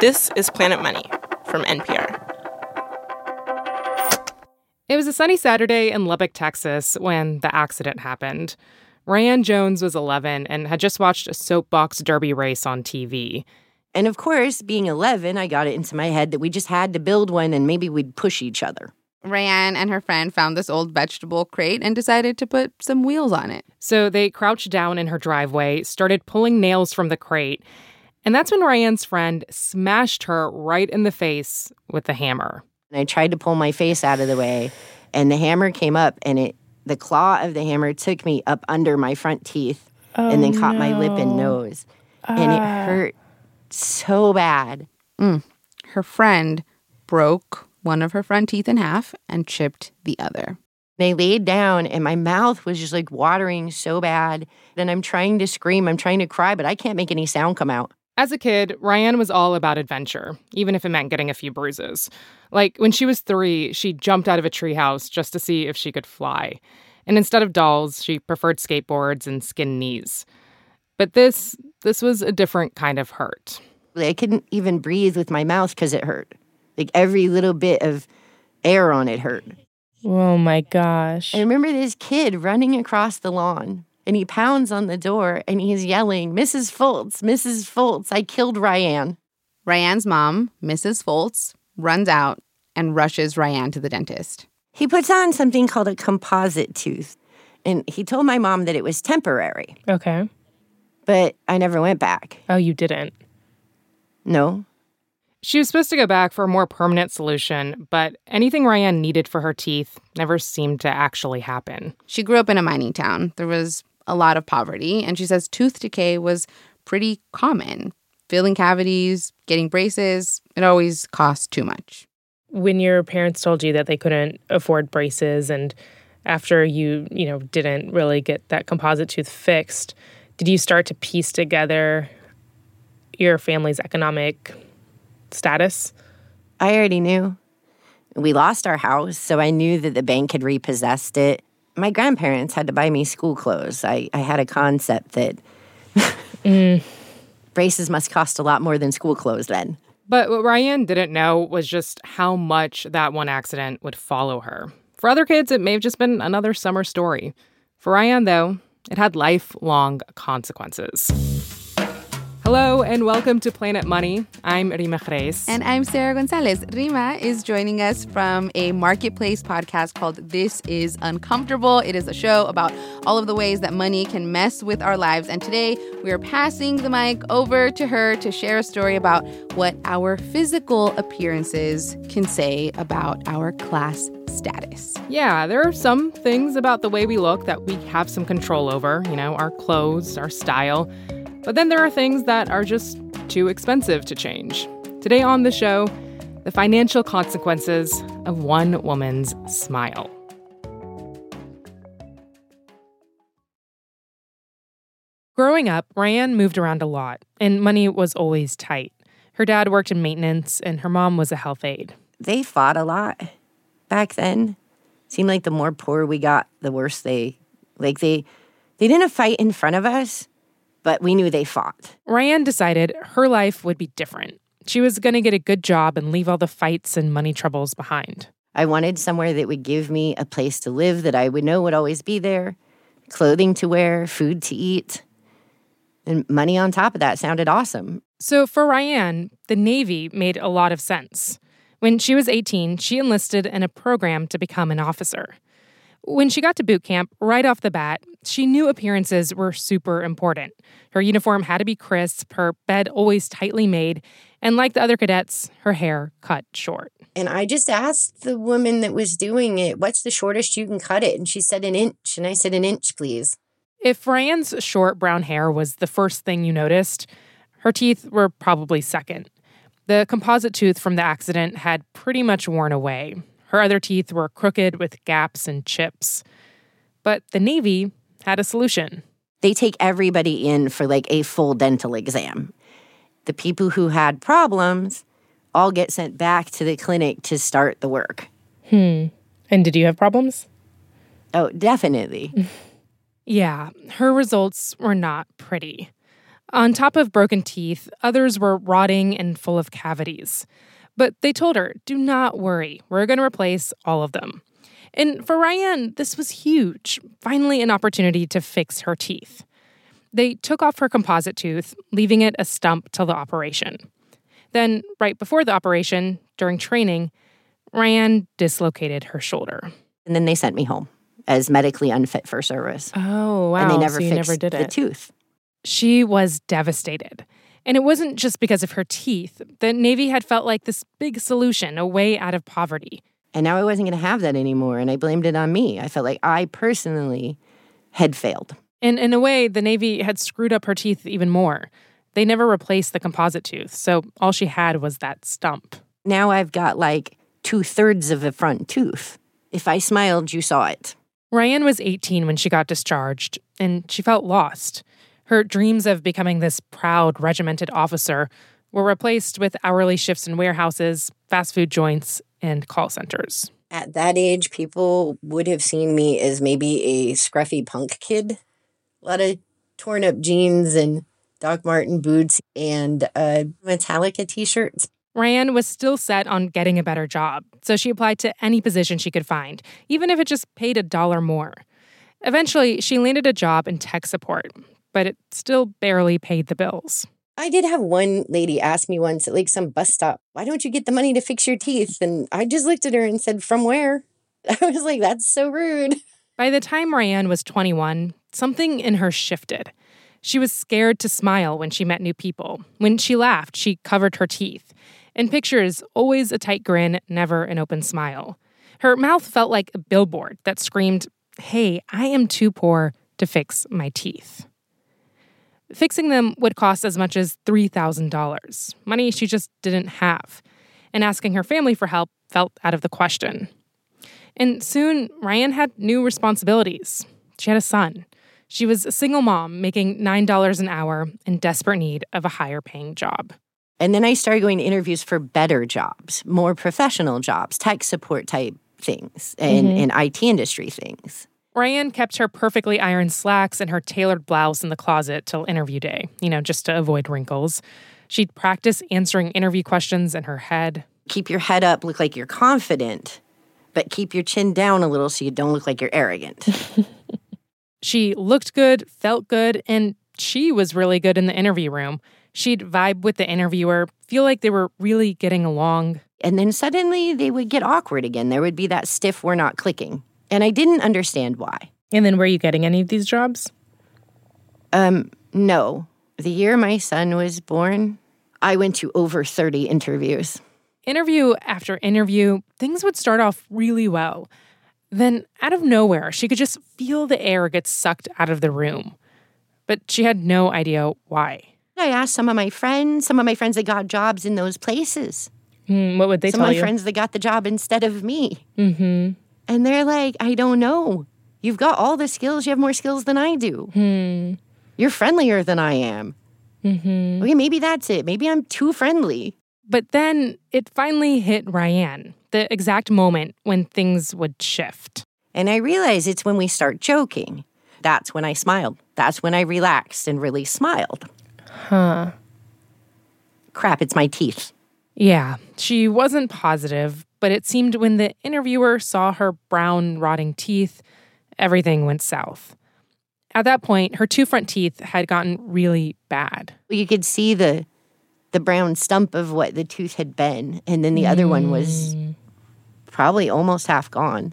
This is Planet Money from NPR. It was a sunny Saturday in Lubbock, Texas, when the accident happened. Ryanne Jones was 11 and had just watched a soapbox derby race on TV. And of course, being 11, I got it into my head that we just had to build one and maybe we'd push each other. Ryanne and her friend found this old vegetable crate and decided to put some wheels on it. So they crouched down in her driveway, started pulling nails from the crate, and that's when Ryanne's friend smashed her right in the face with the hammer. And I tried to pull my face out of the way, and the hammer came up, and it the claw of the hammer took me up under my front teeth Oh, and then caught my lip and no. nose. And it Ah. hurt so bad. Her friend broke one of her front teeth in half and chipped the other. And I laid down, and my mouth was just like watering so bad. And I'm trying to scream, I'm trying to cry, but I can't make any sound come out. As a kid, Ryanne was all about adventure, even if it meant getting a few bruises. Like when she was three, she jumped out of a treehouse just to see if she could fly. And instead of dolls, she preferred skateboards and skinned knees. But this this was a different kind of hurt. I couldn't even breathe with my mouth because it hurt. Like every little bit of air on it hurt. Oh my gosh. I remember this kid running across the lawn and he pounds on the door and he's yelling, Mrs. Foltz, Mrs. Foltz, I killed Ryanne. Ryanne's mom, Mrs. Foltz, runs out and rushes Ryanne to the dentist. He puts on something called a composite tooth. And he told my mom that it was temporary, Okay. but I never went back. Oh, you didn't. No. She was supposed to go back for a more permanent solution, but anything Ryanne needed for her teeth never seemed to actually happen. She grew up in a mining town. There was a lot of poverty, and she says tooth decay was pretty common. Filling cavities, getting braces, it always cost too much. When your parents told you that they couldn't afford braces and after you, you know, didn't really get that composite tooth fixed, did you start to piece together your family's economic status? I already knew. We lost our house, so I knew that the bank had repossessed it. My grandparents had to buy me school clothes. I, I had a concept that mm. braces must cost a lot more than school clothes then. But what Ryanne didn't know was just how much that one accident would follow her. For other kids, it may have just been another summer story. For Ryanne, though, it had lifelong consequences. Hello and welcome to Planet Money. I'm Reema Khrais. And I'm Sarah Gonzalez. Reema is joining us from a marketplace podcast called This Is Uncomfortable. It is a show about all of the ways that money can mess with our lives. And today we are passing the mic over to her to share a story about what our physical appearances can say about our class status. Yeah, there are some things about the way we look that we have some control over, you know, our clothes, our style. But then there are things that are just too expensive to change. Today on the show, the financial consequences of one woman's smile. Growing up, Ryanne moved around a lot, and money was always tight. Her dad worked in maintenance, and her mom was a health aide. They fought a lot back then. Seemed like the more poor we got, the worse they like they they didn't fight in front of us, but we knew they fought. Ryanne decided her life would be different. She was going to get a good job and leave all the fights and money troubles behind. I wanted somewhere that would give me a place to live that I would know would always be there, clothing to wear, food to eat, and money on top of that sounded awesome. So for Ryanne, the Navy made a lot of sense. When she was 18, she enlisted in a program to become an officer. When she got to boot camp, right off the bat, she knew appearances were super important. Her uniform had to be crisp, her bed always tightly made, and like the other cadets, her hair cut short. And I just asked the woman that was doing it, what's the shortest you can cut it? And she said an inch. And I said, an inch, please. If Ryanne's short brown hair was the first thing you noticed, her teeth were probably second. The composite tooth from the accident had pretty much worn away. Her other teeth were crooked with gaps and chips. But the Navy had a solution. They take everybody in for like a full dental exam. The people who had problems all get sent back to the clinic to start the work. Hmm. And did you have problems? Oh, definitely. Yeah, her results were not pretty. On top of broken teeth, others were rotting and full of cavities. But they told her, do not worry, we're going to replace all of them. And for Ryanne, this was huge. Finally, an opportunity to fix her teeth. They took off her composite tooth, leaving it a stump till the operation. Then, right before the operation, during training, Ryanne dislocated her shoulder. And then they sent me home as medically unfit for service. Oh, wow. and they never so fixed never did the it. tooth. She was devastated. And it wasn't just because of her teeth. The Navy had felt like this big solution, a way out of poverty. And now I wasn't going to have that anymore. And I blamed it on me. I felt like I personally had failed. And in a way, the Navy had screwed up her teeth even more. They never replaced the composite tooth, so all she had was that stump. Now I've got like two thirds of a front tooth. If I smiled, you saw it. Ryanne was 18 when she got discharged, and she felt lost. Her dreams of becoming this proud, regimented officer were replaced with hourly shifts in warehouses, fast food joints, and call centers. At that age, people would have seen me as maybe a scruffy punk kid. A lot of torn up jeans and Doc Martens boots and uh, Metallica t shirts. Ryanne was still set on getting a better job, so she applied to any position she could find, even if it just paid a dollar more. Eventually, she landed a job in tech support, but it still barely paid the bills. I did have one lady ask me once at like some bus stop, why don't you get the money to fix your teeth? And I just looked at her and said, from where? I was like, that's so rude. By the time Ryanne was 21, something in her shifted. She was scared to smile when she met new people. When she laughed, she covered her teeth. In pictures, always a tight grin, never an open smile. Her mouth felt like a billboard that screamed, Hey, I am too poor to fix my teeth. Fixing them would cost as much as $3,000, money she just didn't have. And asking her family for help felt out of the question. And soon, Ryanne had new responsibilities. She had a son. She was a single mom making $9 an hour in desperate need of a higher paying job. And then I started going to interviews for better jobs, more professional jobs, tech support type things, and, mm-hmm. and IT industry things. Ryanne kept her perfectly ironed slacks and her tailored blouse in the closet till interview day, you know, just to avoid wrinkles. She'd practice answering interview questions in her head. Keep your head up, look like you're confident, but keep your chin down a little so you don't look like you're arrogant. She looked good, felt good, and she was really good in the interview room. She'd vibe with the interviewer, feel like they were really getting along. and then suddenly they would get awkward again. There would be that stiff, we're not clicking. And I didn't understand why. And then were you getting any of these jobs? Um, no. The year my son was born, I went to over 30 interviews. Interview after interview, things would start off really well. Then, out of nowhere, she could just feel the air get sucked out of the room. But she had no idea why. I asked some of my friends, some of my friends that got jobs in those places. Hmm, what would they say? some of my you? friends that got the job instead of me. Mm-hmm. And they're like, I don't know. You've got all the skills. You have more skills than I do. Hmm. You're friendlier than I am. Mm-hmm. Okay, maybe that's it. Maybe I'm too friendly. But then it finally hit Ryanne, the exact moment when things would shift. And I realize it's when we start joking. That's when I smiled. That's when I relaxed and really smiled. Huh. Crap, it's my teeth. Yeah, she wasn't positive, but it seemed when the interviewer saw her brown, rotting teeth, everything went south. At that point, her two front teeth had gotten really bad. You could see the the brown stump of what the tooth had been, and then the other one was mm. probably almost half gone.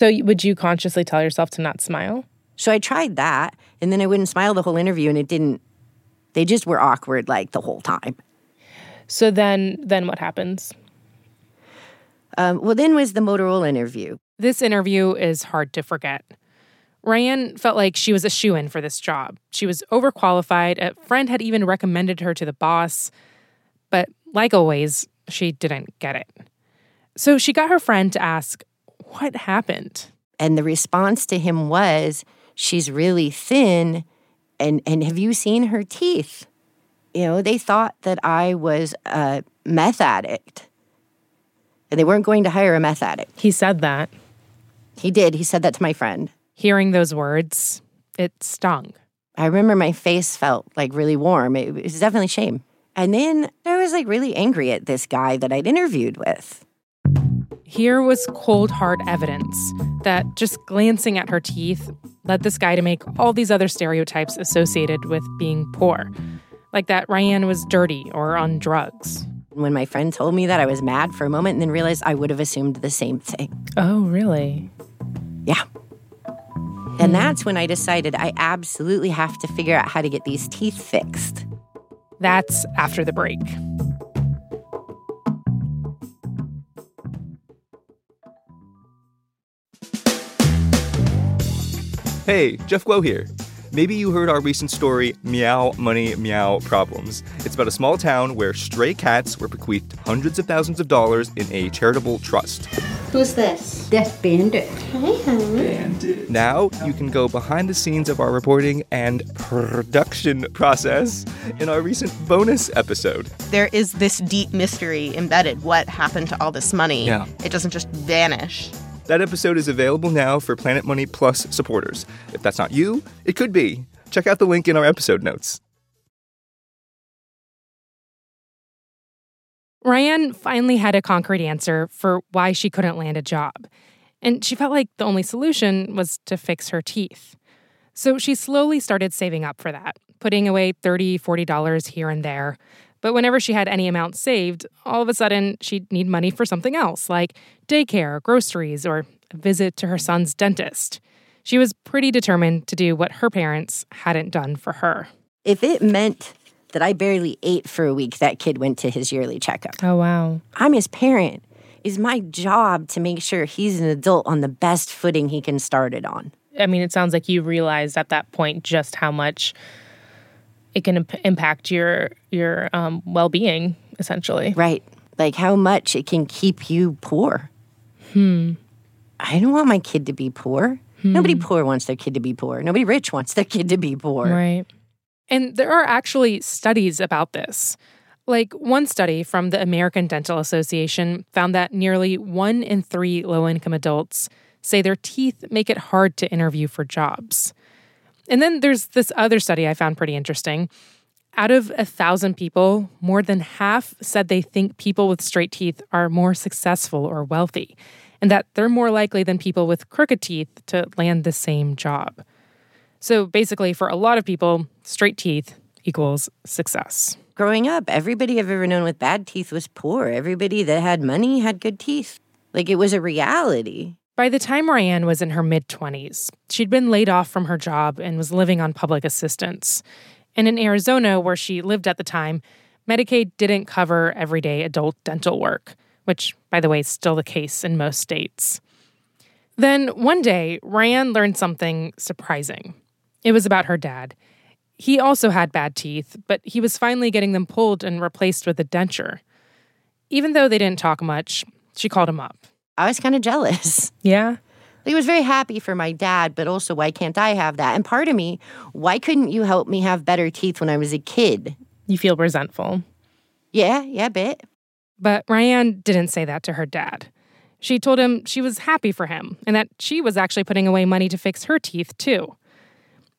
So would you consciously tell yourself to not smile? So I tried that, and then I wouldn't smile the whole interview, and it didn't. They just were awkward like the whole time. So then then what happens? Um, well, then was the Motorola interview. This interview is hard to forget. Ryanne felt like she was a shoe in for this job. She was overqualified. A friend had even recommended her to the boss. But like always, she didn't get it. So she got her friend to ask, What happened? And the response to him was, She's really thin. And, and have you seen her teeth? You know, they thought that I was a meth addict. And they weren't going to hire a meth addict. He said that. He did. He said that to my friend. Hearing those words, it stung. I remember my face felt like really warm. It was definitely shame. And then I was like really angry at this guy that I'd interviewed with. Here was cold, hard evidence that just glancing at her teeth led this guy to make all these other stereotypes associated with being poor, like that Ryanne was dirty or on drugs. When my friend told me that, I was mad for a moment and then realized I would have assumed the same thing. Oh, really? Yeah. And that's when I decided I absolutely have to figure out how to get these teeth fixed. That's after the break. Hey, Jeff Guo here. Maybe you heard our recent story, Meow Money Meow Problems. It's about a small town where stray cats were bequeathed hundreds of thousands of dollars in a charitable trust. Who's this? That's Bandit. Now you can go behind the scenes of our reporting and production process in our recent bonus episode. There is this deep mystery embedded. What happened to all this money? Yeah. It doesn't just vanish. That episode is available now for Planet Money Plus supporters. If that's not you, it could be. Check out the link in our episode notes. Ryanne finally had a concrete answer for why she couldn't land a job. And she felt like the only solution was to fix her teeth. So she slowly started saving up for that, putting away $30, $40 here and there. But whenever she had any amount saved, all of a sudden she'd need money for something else, like daycare, groceries, or a visit to her son's dentist. She was pretty determined to do what her parents hadn't done for her. If it meant that I barely ate for a week, that kid went to his yearly checkup. Oh, wow. I'm his parent. It's my job to make sure he's an adult on the best footing he can start it on. I mean, it sounds like you realized at that point just how much it can imp- impact your your um, well being, essentially. Right. Like how much it can keep you poor. Hmm. I don't want my kid to be poor. Nobody poor wants their kid to be poor. Nobody rich wants their kid to be poor. Right. And there are actually studies about this. Like one study from the American Dental Association found that nearly one in three low income adults say their teeth make it hard to interview for jobs. And then there's this other study I found pretty interesting. Out of a thousand people, more than half said they think people with straight teeth are more successful or wealthy, and that they're more likely than people with crooked teeth to land the same job. So basically, for a lot of people, straight teeth equals success. Growing up, everybody I've ever known with bad teeth was poor. Everybody that had money had good teeth. Like it was a reality. By the time Ryanne was in her mid 20s, she'd been laid off from her job and was living on public assistance. And in Arizona, where she lived at the time, Medicaid didn't cover everyday adult dental work, which, by the way, is still the case in most states. Then one day, Ryanne learned something surprising. It was about her dad. He also had bad teeth, but he was finally getting them pulled and replaced with a denture. Even though they didn't talk much, she called him up. I was kind of jealous. Yeah. Like, I was very happy for my dad, but also, why can't I have that? And part of me, why couldn't you help me have better teeth when I was a kid? You feel resentful. Yeah, yeah, a bit. But Ryanne didn't say that to her dad. She told him she was happy for him and that she was actually putting away money to fix her teeth, too.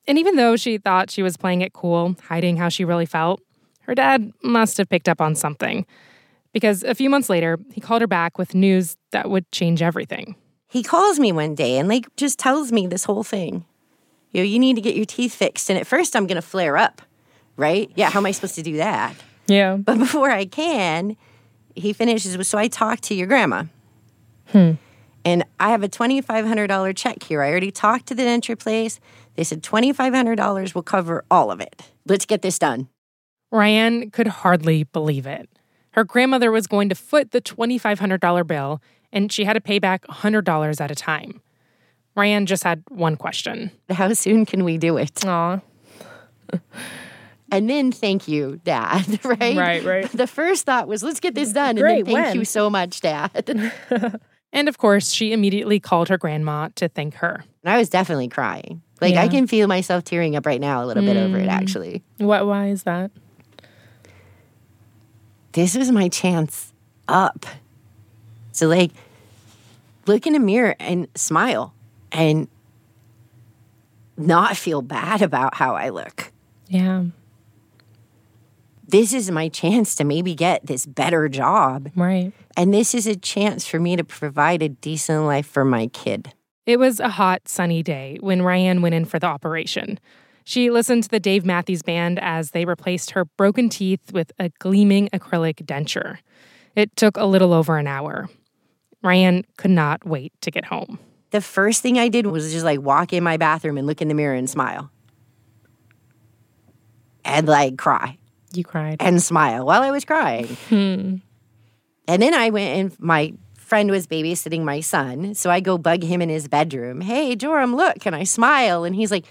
And even though she thought she was playing it cool, hiding how she really felt, her dad must have picked up on something. Because a few months later, he called her back with news that would change everything. He calls me one day and like just tells me this whole thing. You know, you need to get your teeth fixed. And at first I'm gonna flare up, right? Yeah, how am I supposed to do that? Yeah. But before I can, he finishes with, so I talked to your grandma. Hmm. And I have a $2,500 check here. I already talked to the denture place. They said $2,500 will cover all of it. Let's get this done. Ryanne could hardly believe it. Her grandmother was going to foot the $2,500 bill, and she had to pay back $100 at a time. Ryanne just had one question. How soon can we do it? Aw. And then thank you, Dad, right? Right, right. The first thought was, let's get this done. And Great, then thank when? you so much, Dad. and And of course, she immediately called her grandma to thank her. And I was definitely crying. Like, I can feel myself tearing up right now a little bit over it, mm. actually. What? Why is that? This was my chance up. So, like, look in a mirror and smile and not feel bad about how I look. Yeah. This is my chance to maybe get this better job. Right. And this is a chance for me to provide a decent life for my kid. It was a hot, sunny day when Ryanne went in for the operation. She listened to the Dave Matthews Band as they replaced her broken teeth with a gleaming acrylic denture. It took a little over an hour. Ryanne could not wait to get home. The first thing I did was just like walk in my bathroom and look in the mirror and smile. And like cry You cried. and smile while I was crying. Hmm. And then I went and my friend was babysitting my son. So I go bug him in his bedroom. Hey, Joram, look. And I smile. And he's like,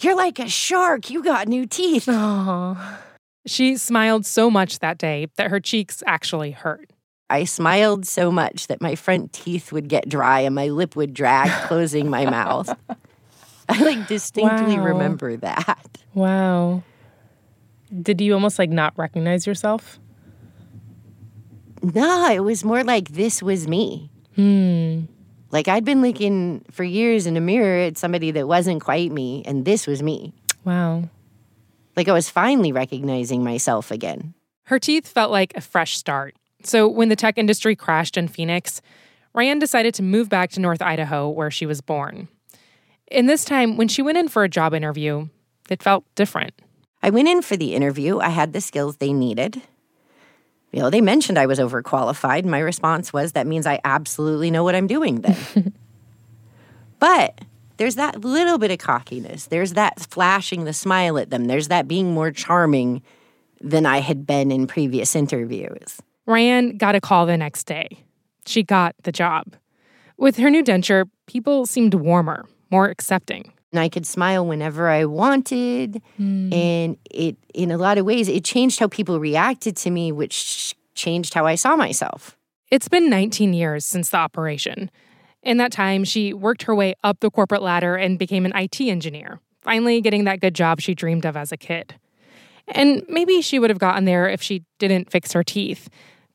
You're like a shark. You got new teeth. She smiled so much that day that her cheeks actually hurt. I smiled so much that my front teeth would get dry and my lip would drag closing my mouth. I like distinctly Wow. remember that. Wow. Did you almost like not recognize yourself? No, it was more like this was me. Hmm. Like I'd been looking for years in a mirror at somebody that wasn't quite me, and this was me. Wow. Like I was finally recognizing myself again. Her teeth felt like a fresh start. So when the tech industry crashed in Phoenix, Ryanne decided to move back to North Idaho, where she was born. And this time, when she went in for a job interview, it felt different. I went in for the interview. I had the skills they needed. You know, they mentioned I was overqualified. My response was, that means I absolutely know what I'm doing then. but there's that little bit of cockiness. There's that flashing the smile at them. There's that being more charming than I had been in previous interviews. Ryanne got a call the next day. She got the job. With her new denture, people seemed warmer, more accepting. And I could smile whenever I wanted. Hmm. And it, in a lot of ways, it changed how people reacted to me, which changed how I saw myself. It's been 19 years since the operation. In that time, she worked her way up the corporate ladder and became an IT engineer, finally getting that good job she dreamed of as a kid. And maybe she would have gotten there if she didn't fix her teeth.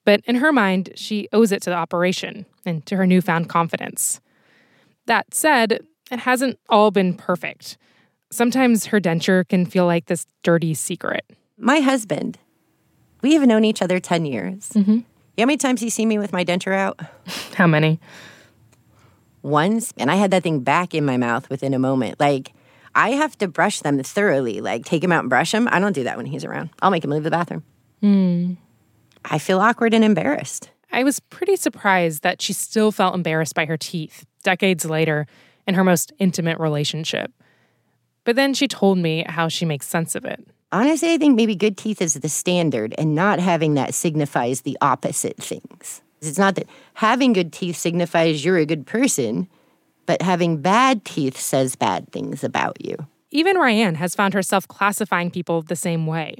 But in her mind, she owes it to the operation and to her newfound confidence. That said, it hasn't all been perfect. Sometimes her denture can feel like this dirty secret. My husband, we have known each other 10 years. Mm-hmm. You know how many times he's seen me with my denture out? How many? Once, and I had that thing back in my mouth within a moment. Like, I have to brush them thoroughly, like take them out and brush them. I don't do that when he's around. I'll make him leave the bathroom. Hmm. I feel awkward and embarrassed. I was pretty surprised that she still felt embarrassed by her teeth decades later in her most intimate relationship. But then she told me how she makes sense of it. Honestly, I think maybe good teeth is the standard, and not having that signifies the opposite things. It's not that having good teeth signifies you're a good person, but having bad teeth says bad things about you. Even Ryanne has found herself classifying people the same way.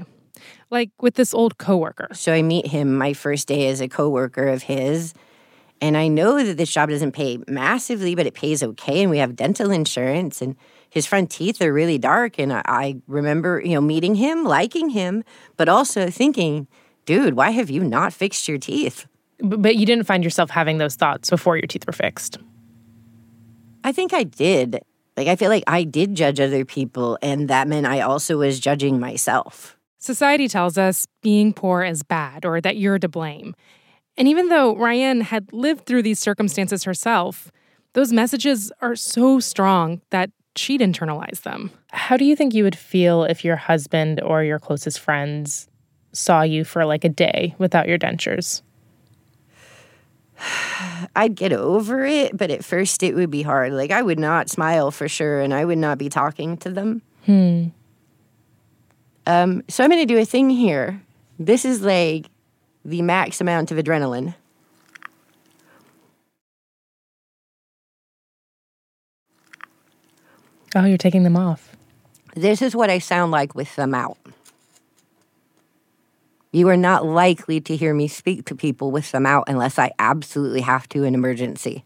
Like with this old coworker. So I meet him my first day as a coworker of his, and I know that this job doesn't pay massively, but it pays okay, and we have dental insurance, and his front teeth are really dark. And I, I remember, you know, meeting him, liking him, but also thinking, dude, why have you not fixed your teeth? But you didn't find yourself having those thoughts before your teeth were fixed. I think I did. Like, I feel like I did judge other people, and that meant I also was judging myself. Society tells us being poor is bad or that you're to blame. And even though Ryanne had lived through these circumstances herself, those messages are so strong that she'd internalize them. How do you think you would feel if your husband or your closest friends saw you for like a day without your dentures? I'd get over it, but at first it would be hard. Like, I would not smile for sure, and I would not be talking to them. Hmm. Um, so I'm going to do a thing here. This is like the max amount of adrenaline. Oh, you're taking them off. This is what I sound like with them out. You are not likely to hear me speak to people with them out unless I absolutely have to in emergency.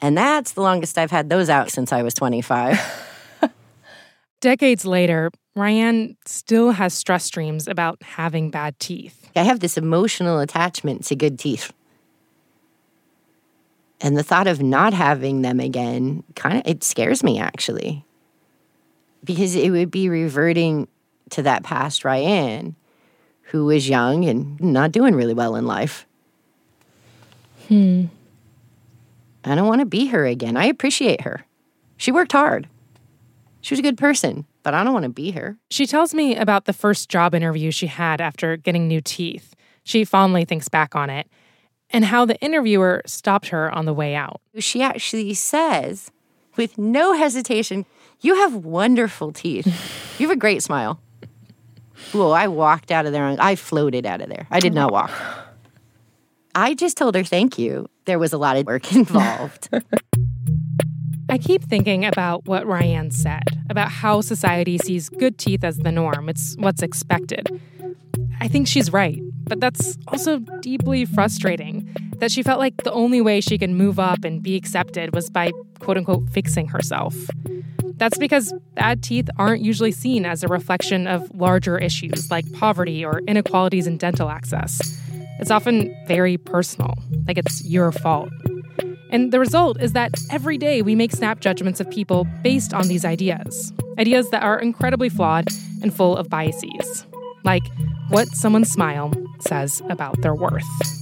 And that's the longest I've had those out since I was 25. Decades later, Ryanne still has stress dreams about having bad teeth. I have this emotional attachment to good teeth. And the thought of not having them again kind of it scares me actually. Because it would be reverting to that past Ryanne who was young and not doing really well in life. Hmm. I don't want to be her again. I appreciate her. She worked hard. She was a good person, but I don't want to be her. She tells me about the first job interview she had after getting new teeth. She fondly thinks back on it and how the interviewer stopped her on the way out. She actually says, with no hesitation, You have wonderful teeth. You have a great smile. Whoa, I walked out of there. I floated out of there. I did not walk. I just told her thank you. There was a lot of work involved. I keep thinking about what Ryanne said about how society sees good teeth as the norm. It's what's expected. I think she's right, but that's also deeply frustrating that she felt like the only way she could move up and be accepted was by quote unquote fixing herself. That's because bad teeth aren't usually seen as a reflection of larger issues like poverty or inequalities in dental access. It's often very personal, like it's your fault. And the result is that every day we make snap judgments of people based on these ideas. Ideas that are incredibly flawed and full of biases. Like what someone's smile says about their worth.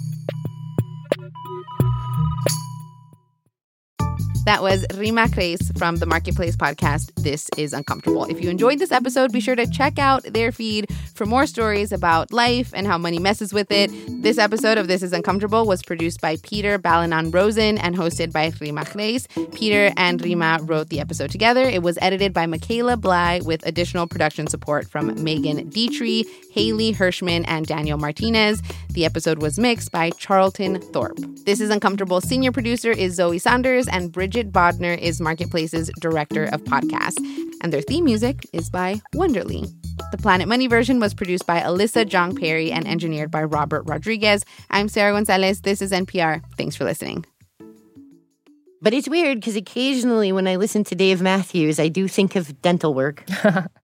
That was Reema Khrais from the Marketplace podcast, This is Uncomfortable. If you enjoyed this episode, be sure to check out their feed for more stories about life and how money messes with it. This episode of This is Uncomfortable was produced by Peter Balonon Rosen and hosted by Reema Khrais. Peter and Reema wrote the episode together. It was edited by Micaela Blei with additional production support from Megan Detrie, Hayley Hershman, and Daniel Martinez. The episode was mixed by Charlton Thorp. This is Uncomfortable senior producer is Zoe Saunders, and Bridget Bodner is Marketplace's director of podcasts. And their theme music is by Wonderly. The Planet Money version was produced by Alyssa Jeong Perry and engineered by Robert Rodriguez. I'm Sarah Gonzalez. This is NPR. Thanks for listening. but it's weird because occasionally when I listen to Dave Matthews, I do think of dental work.